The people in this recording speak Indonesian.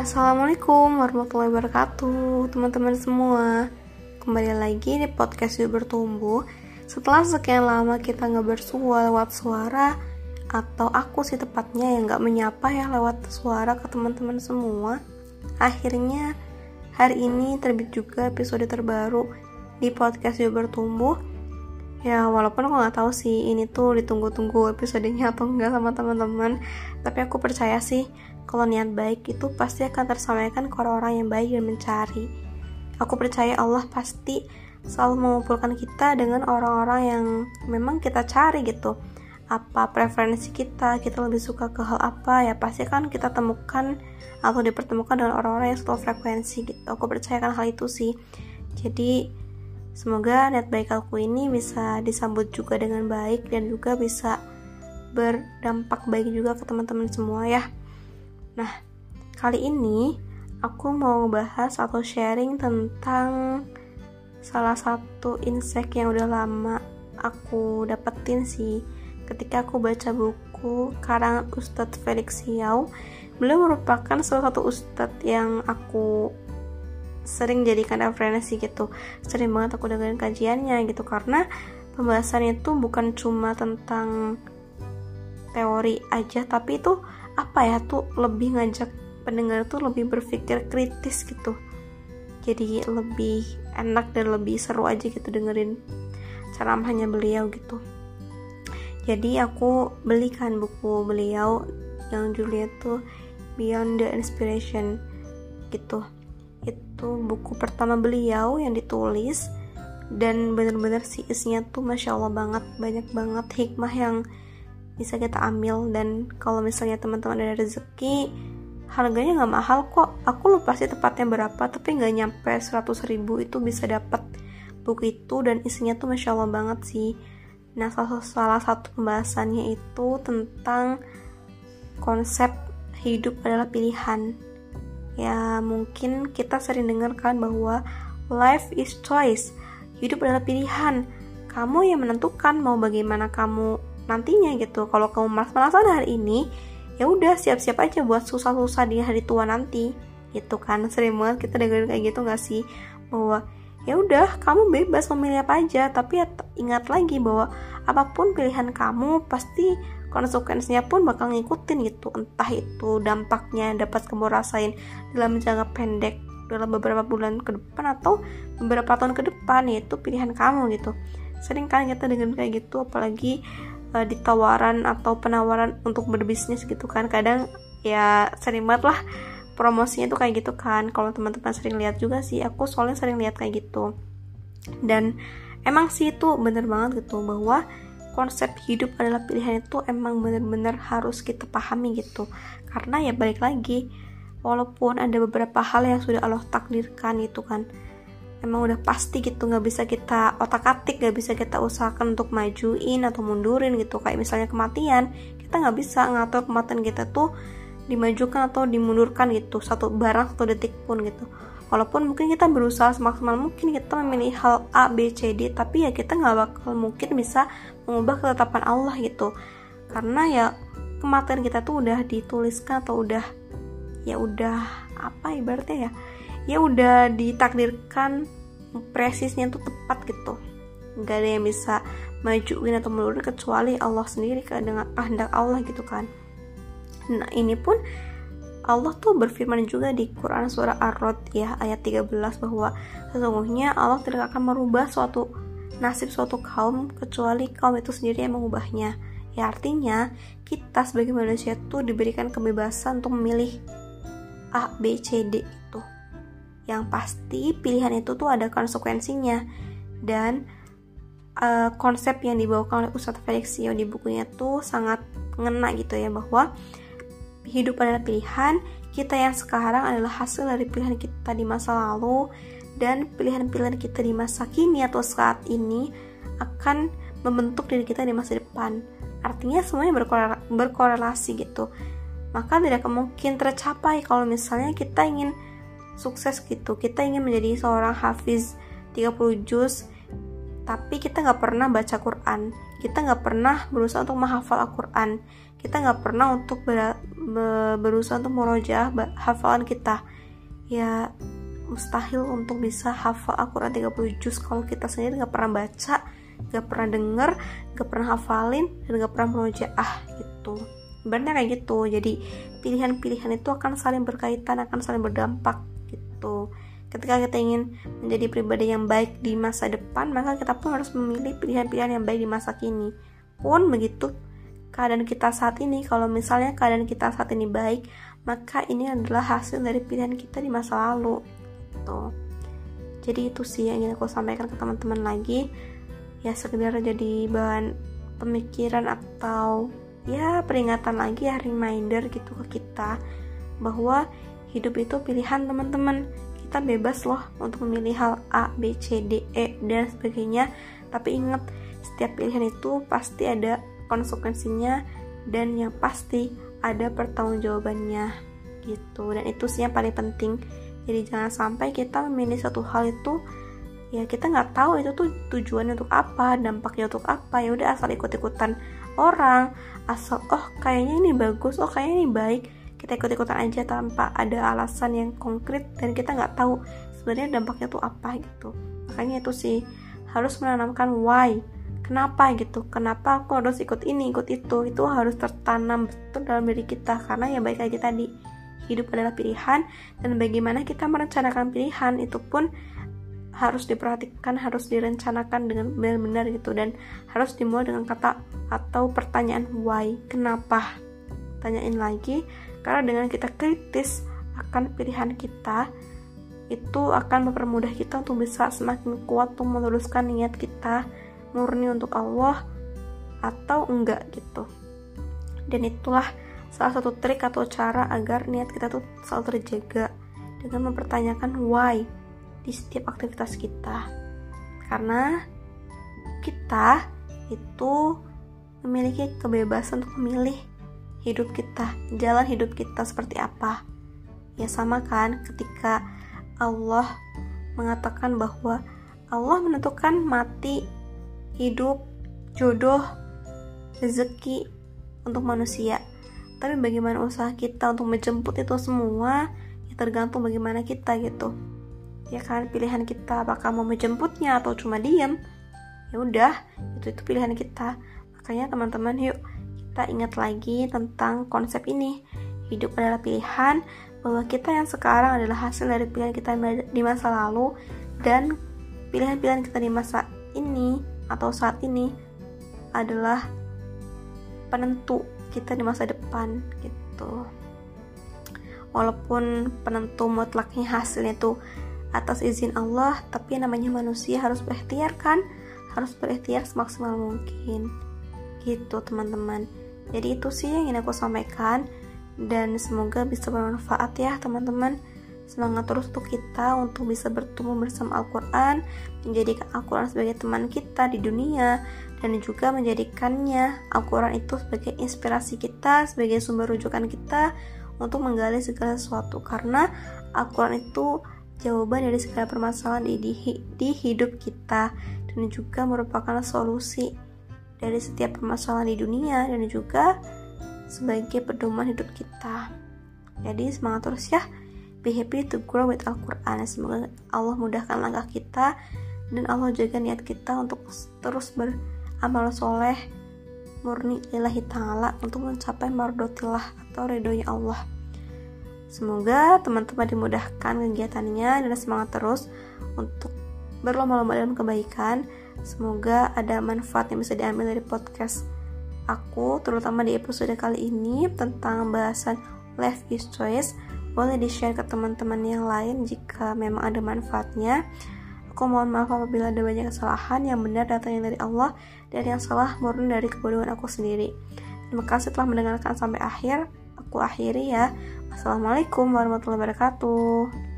Assalamualaikum warahmatullahi wabarakatuh Teman-teman semua. Kembali lagi di podcast Yuk Bertumbuh. Setelah sekian lama kita nggak bersua lewat suara Atau aku sih tepatnya yang nggak menyapa ya lewat suara ke teman-teman semua Akhirnya hari ini terbit juga episode terbaru di podcast Yuk Bertumbuh. Ya walaupun aku nggak tahu sih ini tuh ditunggu-tunggu episodenya atau enggak sama teman-teman tapi aku percaya sih kalau niat baik itu pasti akan tersampaikan ke orang-orang yang baik dan mencari. Aku percaya Allah pasti selalu mengumpulkan kita dengan orang-orang yang memang kita cari gitu. Apa preferensi kita, kita lebih suka ke hal apa ya pasti kan kita temukan atau dipertemukan dengan orang-orang yang satu frekuensi gitu. Aku percayakan hal itu sih. Jadi semoga niat baik aku ini bisa disambut juga dengan baik dan juga bisa berdampak baik juga ke teman-teman semua ya. Nah, kali ini aku mau bahas atau sharing tentang salah satu insight yang udah lama aku dapetin sih. Ketika aku baca buku karangan Ustadz Felix Xiao beliau merupakan salah satu ustadz yang aku sering jadikan referensi gitu. Sering banget aku dengerin kajiannya gitu karena pembahasannya itu bukan cuma tentang teori aja tapi itu apa ya tuh lebih ngajak pendengar tuh lebih berpikir kritis gitu. Jadi lebih enak dan lebih seru aja gitu dengerin ceramahnya beliau gitu. Jadi aku belikan buku beliau yang judulnya tuh Beyond the Inspiration gitu. Itu buku pertama beliau yang ditulis dan bener-bener sih isinya tuh masya Allah banget banyak banget hikmah yang bisa kita ambil. Dan kalau misalnya teman-teman ada rezeki harganya nggak mahal kok. Aku lupa sih tepatnya berapa tapi nggak nyampe 100 ribu itu bisa dapat buku itu. Dan isinya tuh masya allah banget sih. Nah salah, salah satu pembahasannya itu tentang konsep hidup adalah pilihan. Ya mungkin kita sering dengar kan bahwa life is choice. Hidup adalah pilihan. Kamu yang menentukan mau bagaimana kamu nantinya gitu. Kalau kamu malas-malasan hari ini ya udah siap-siap aja buat susah-susah di hari tua nanti. Gitu kan sering banget kita dengerin kayak gitu gak sih? Bahwa ya udah kamu bebas memilih apa aja tapi ya ingat lagi bahwa apa pun pilihan kamu pasti konsekuensinya pun bakal ngikutin gitu. Entah itu dampaknya dapat kamu rasain dalam jangka pendek dalam beberapa bulan ke depan atau beberapa tahun ke depan yaitu pilihan kamu gitu. Sering kan kita dengerin kayak gitu apalagi uh, di tawaran atau penawaran untuk berbisnis gitu kan. Kadang ya sering banget lah promosinya tuh kayak gitu kan. Kalau teman-teman sering lihat juga sih aku soalnya sering lihat kayak gitu. Dan emang sih itu bener banget gitu bahwa konsep hidup adalah pilihan itu emang bener-bener harus kita pahami gitu. Karena ya balik lagi walaupun ada beberapa hal yang sudah Allah takdirkan gitu kan emang udah pasti gitu nggak bisa kita otak atik nggak bisa kita usahakan untuk majuin atau mundurin gitu. Kayak misalnya kematian kita nggak bisa ngatur kematian kita tuh dimajukan atau dimundurkan gitu satu barang satu detik pun gitu. Walaupun mungkin kita berusaha semaksimal mungkin kita memilih hal A B C D tapi ya kita nggak bakal mungkin bisa mengubah ketetapan Allah gitu. Karena ya kematian kita tuh udah dituliskan atau udah ya udah apa ibaratnya ya ya udah ditakdirkan presisnya tuh tepat gitu. Nggak ada yang bisa majuin atau mundur kecuali Allah sendiri dengan kehendak Allah gitu kan. Nah ini pun Allah tuh berfirman juga di Quran surah Ar-Rod ya ayat 13 bahwa sesungguhnya Allah tidak akan merubah suatu nasib suatu kaum kecuali kaum itu sendiri yang mengubahnya. Ya artinya kita sebagai manusia tuh diberikan kebebasan untuk memilih A, B, C, D yang pasti pilihan itu tuh ada konsekuensinya. Dan uh, konsep yang dibawakan oleh Ustadz Felix Sio di bukunya tuh sangat ngena gitu ya bahwa hidup adalah pilihan kita yang sekarang adalah hasil dari pilihan kita di masa lalu dan pilihan-pilihan kita di masa kini atau saat ini akan membentuk diri kita di masa depan. Artinya semuanya berkorelasi gitu. Maka tidak mungkin tercapai kalau misalnya kita ingin sukses gitu. Kita ingin menjadi seorang hafiz 30 juz tapi kita nggak pernah baca Quran. Kita nggak pernah berusaha untuk menghafal Al-Quran. Kita nggak pernah untuk ber, berusaha untuk merojaah hafalan kita. Ya mustahil untuk bisa hafal Al-Quran 30 juz. Kalau kita sendiri nggak pernah baca nggak pernah denger nggak pernah hafalin dan nggak pernah merojaah gitu. Benar kayak gitu. Jadi pilihan-pilihan itu akan saling berkaitan akan saling berdampak gitu. Ketika kita ingin menjadi pribadi yang baik di masa depan maka kita pun harus memilih pilihan-pilihan yang baik di masa kini. Pun begitu keadaan kita saat ini kalau misalnya keadaan kita saat ini baik maka ini adalah hasil dari pilihan kita di masa lalu gitu. Jadi itu sih yang ingin aku sampaikan ke teman-teman lagi. Ya sekedar jadi bahan pemikiran atau ya peringatan lagi ya reminder gitu ke kita bahwa hidup itu pilihan teman-teman. Kita bebas loh untuk memilih hal A, B, C, D, E, dan sebagainya. Tapi ingat setiap pilihan itu pasti ada konsekuensinya dan yang pasti ada pertanggungjawabannya. Gitu. Dan itu sih yang paling penting. Jadi jangan sampai kita memilih satu hal itu ya kita nggak tahu itu tuh tujuannya untuk apa dampaknya untuk apa. Ya udah asal ikut ikutan orang asal oh kayaknya ini bagus oh kayaknya ini baik kita ikut-ikutan aja tanpa ada alasan yang konkret dan kita nggak tahu sebenarnya dampaknya tuh apa gitu. Makanya itu sih harus menanamkan why kenapa gitu. Kenapa aku harus ikut ini ikut itu. Itu harus tertanam betul dalam diri kita. Karena ya baik lagi tadi hidup adalah pilihan dan bagaimana kita merencanakan pilihan itu pun harus diperhatikan harus direncanakan dengan benar-benar gitu. Dan harus dimulai dengan kata atau pertanyaan why kenapa? Tanyain lagi karena dengan kita kritis akan pilihan kita, itu akan mempermudah kita untuk bisa semakin kuat untuk meluruskan niat kita murni untuk Allah atau enggak gitu. Dan itulah salah satu trik atau cara agar niat kita tuh selalu terjaga dengan mempertanyakan why di setiap aktivitas kita. Karena kita itu memiliki kebebasan untuk memilih hidup kita, jalan hidup kita seperti apa. Ya sama kan ketika Allah mengatakan bahwa Allah menentukan mati, hidup, jodoh, rezeki untuk manusia. Tapi bagaimana usaha kita untuk menjemput itu semua ya tergantung bagaimana kita gitu. Ya kan pilihan kita apakah mau menjemputnya atau cuma diam. Ya udah, itu itu pilihan kita. Makanya teman-teman yuk kita ingat lagi tentang konsep ini. Hidup adalah pilihan, bahwa kita yang sekarang adalah hasil dari pilihan kita di masa lalu dan pilihan-pilihan kita di masa ini atau saat ini adalah penentu kita di masa depan gitu. Walaupun penentu mutlaknya hasilnya itu atas izin Allah, tapi namanya manusia harus berikhtiar kan? Harus berikhtiar semaksimal mungkin. Gitu teman-teman. Jadi itu sih yang ingin aku sampaikan. Dan semoga bisa bermanfaat ya teman-teman. Semangat terus untuk kita untuk bisa bertumbuh bersama Al-Quran menjadikan Al-Quran sebagai teman kita di dunia dan juga menjadikannya Al-Quran itu sebagai inspirasi kita sebagai sumber rujukan kita untuk menggali segala sesuatu. Karena Al-Quran itu jawaban dari segala permasalahan di, di, di hidup kita dan juga merupakan solusi dari setiap permasalahan di dunia dan juga sebagai pedoman hidup kita. Jadi semangat terus ya. Be happy to grow with Al-Quran. Semoga Allah mudahkan langkah kita dan Allah jaga niat kita untuk terus beramal soleh murni lillahi ta'ala untuk mencapai mardotillah atau ridhonya Allah. Semoga teman-teman dimudahkan kegiatannya dan semangat terus untuk berlomba-lomba dalam kebaikan Semoga ada manfaat yang bisa diambil dari podcast aku, terutama di episode kali ini tentang bahasan life is choice. Boleh di-share ke teman-teman yang lain jika memang ada manfaatnya. Aku mohon maaf apabila ada banyak kesalahan yang benar datangnya dari Allah dan yang salah murni dari kebodohan aku sendiri. Terima kasih telah mendengarkan sampai akhir. Aku akhiri ya. Wassalamualaikum warahmatullahi wabarakatuh.